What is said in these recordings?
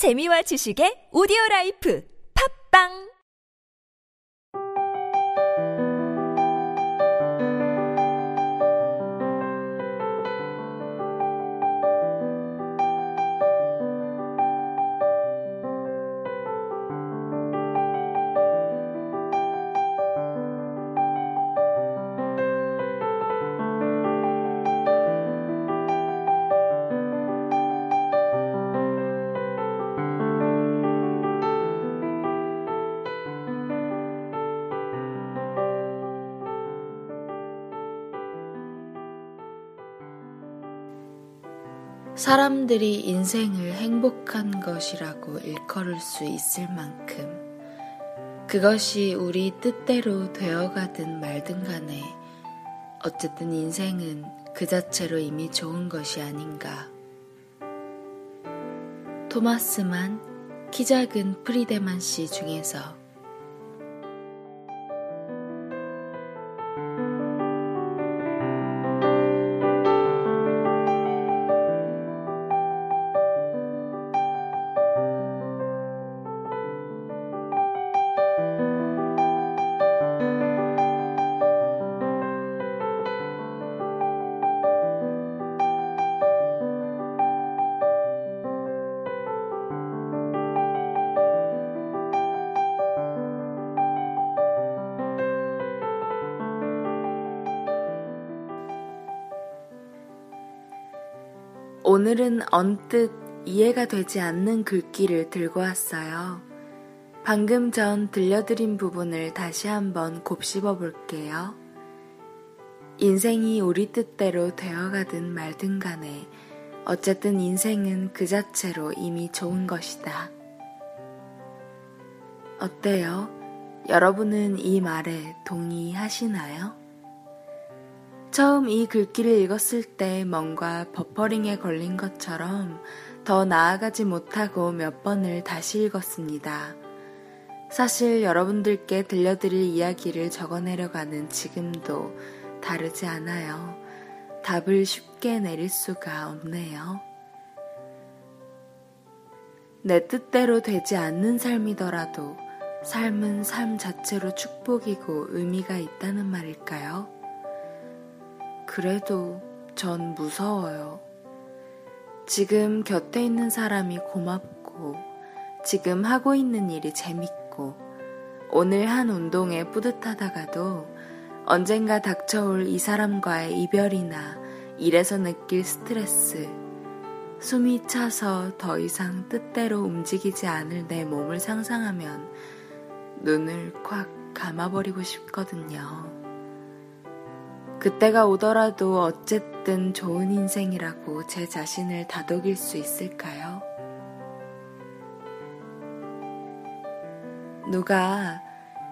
재미와 지식의 오디오 라이프. 팝빵 사람들이 인생을 행복한 것이라고 일컬을 수 있을 만큼 그것이 우리 뜻대로 되어가든 말든 간에 어쨌든 인생은 그 자체로 이미 좋은 것이 아닌가. 토마스만 키 작은 프리데만 씨 중에서 오늘은 언뜻 이해가 되지 않는 글귀를 들고 왔어요. 방금 전 들려드린 부분을 다시 한번 곱씹어 볼게요. 인생이 우리 뜻대로 되어가든 말든 간에 어쨌든 인생은 그 자체로 이미 좋은 것이다. 어때요? 여러분은 이 말에 동의하시나요? 처음 이 글귀를 읽었을 때 뭔가 버퍼링에 걸린 것처럼 더 나아가지 못하고 몇 번을 다시 읽었습니다. 사실 여러분들께 들려드릴 이야기를 적어내려가는 지금도 다르지 않아요. 답을 쉽게 내릴 수가 없네요. 내 뜻대로 되지 않는 삶이더라도 삶은 삶 자체로 축복이고 의미가 있다는 말일까요? 그래도 전 무서워요. 지금 곁에 있는 사람이 고맙고, 지금 하고 있는 일이 재밌고, 오늘 한 운동에 뿌듯하다가도 언젠가 닥쳐올 이 사람과의 이별이나 일에서 느낄 스트레스, 숨이 차서 더 이상 뜻대로 움직이지 않을 내 몸을 상상하면 눈을 콱 감아버리고 싶거든요. 그때가 오더라도 어쨌든 좋은 인생이라고 제 자신을 다독일 수 있을까요? 누가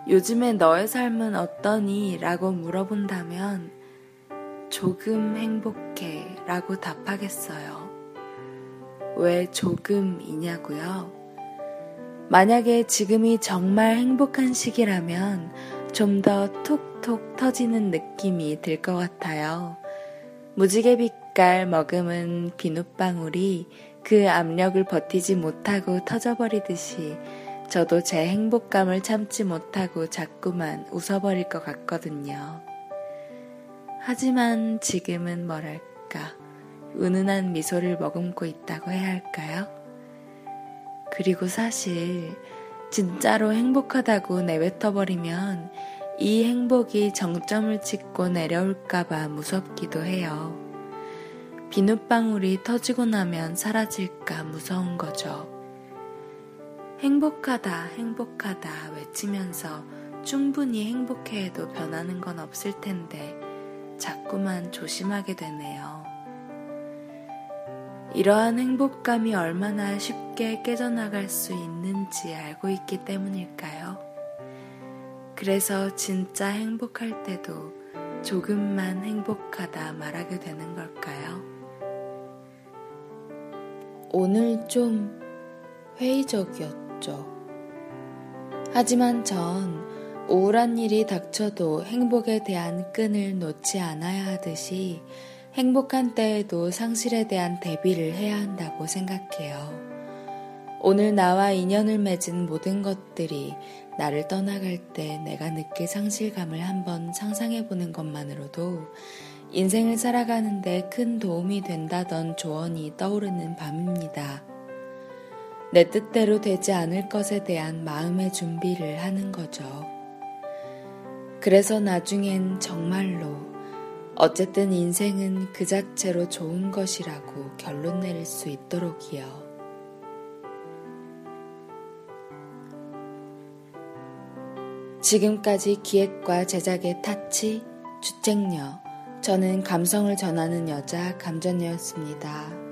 요즘에 너의 삶은 어떠니? 라고 물어본다면 조금 행복해 라고 답하겠어요. 왜 조금이냐고요? 만약에 지금이 정말 행복한 시기라면 좀 더 톡톡 터지는 느낌이 들 것 같아요. 무지개 빛깔 머금은 비눗방울이 그 압력을 버티지 못하고 터져버리듯이 저도 제 행복감을 참지 못하고 자꾸만 웃어버릴 것 같거든요. 하지만 지금은 뭐랄까, 은은한 미소를 머금고 있다고 해야 할까요? 그리고 사실, 진짜로 행복하다고 내뱉어버리면 이 행복이 정점을 찍고 내려올까봐 무섭기도 해요. 비눗방울이 터지고 나면 사라질까 무서운 거죠. 행복하다, 행복하다 외치면서 충분히 행복해해도 변하는 건 없을 텐데 자꾸만 조심하게 되네요. 이러한 행복감이 얼마나 쉽게 깨져나갈 수 있는지 알고 있기 때문일까요? 그래서 진짜 행복할 때도 조금만 행복하다 말하게 되는 걸까요? 오늘 좀 회의적이었죠. 하지만 전 우울한 일이 닥쳐도 행복에 대한 끈을 놓지 않아야 하듯이 행복한 때에도 상실에 대한 대비를 해야 한다고 생각해요. 오늘 나와 인연을 맺은 모든 것들이 나를 떠나갈 때 내가 느낄 상실감을 한번 상상해 보는 것만으로도 인생을 살아가는데 큰 도움이 된다던 조언이 떠오르는 밤입니다. 내 뜻대로 되지 않을 것에 대한 마음의 준비를 하는 거죠. 그래서 나중엔 정말로 어쨌든 인생은 그 자체로 좋은 것이라고 결론 내릴 수 있도록이요. 지금까지 기획과 제작의 타치, 주책녀, 저는 감성을 전하는 여자 감전녀였습니다.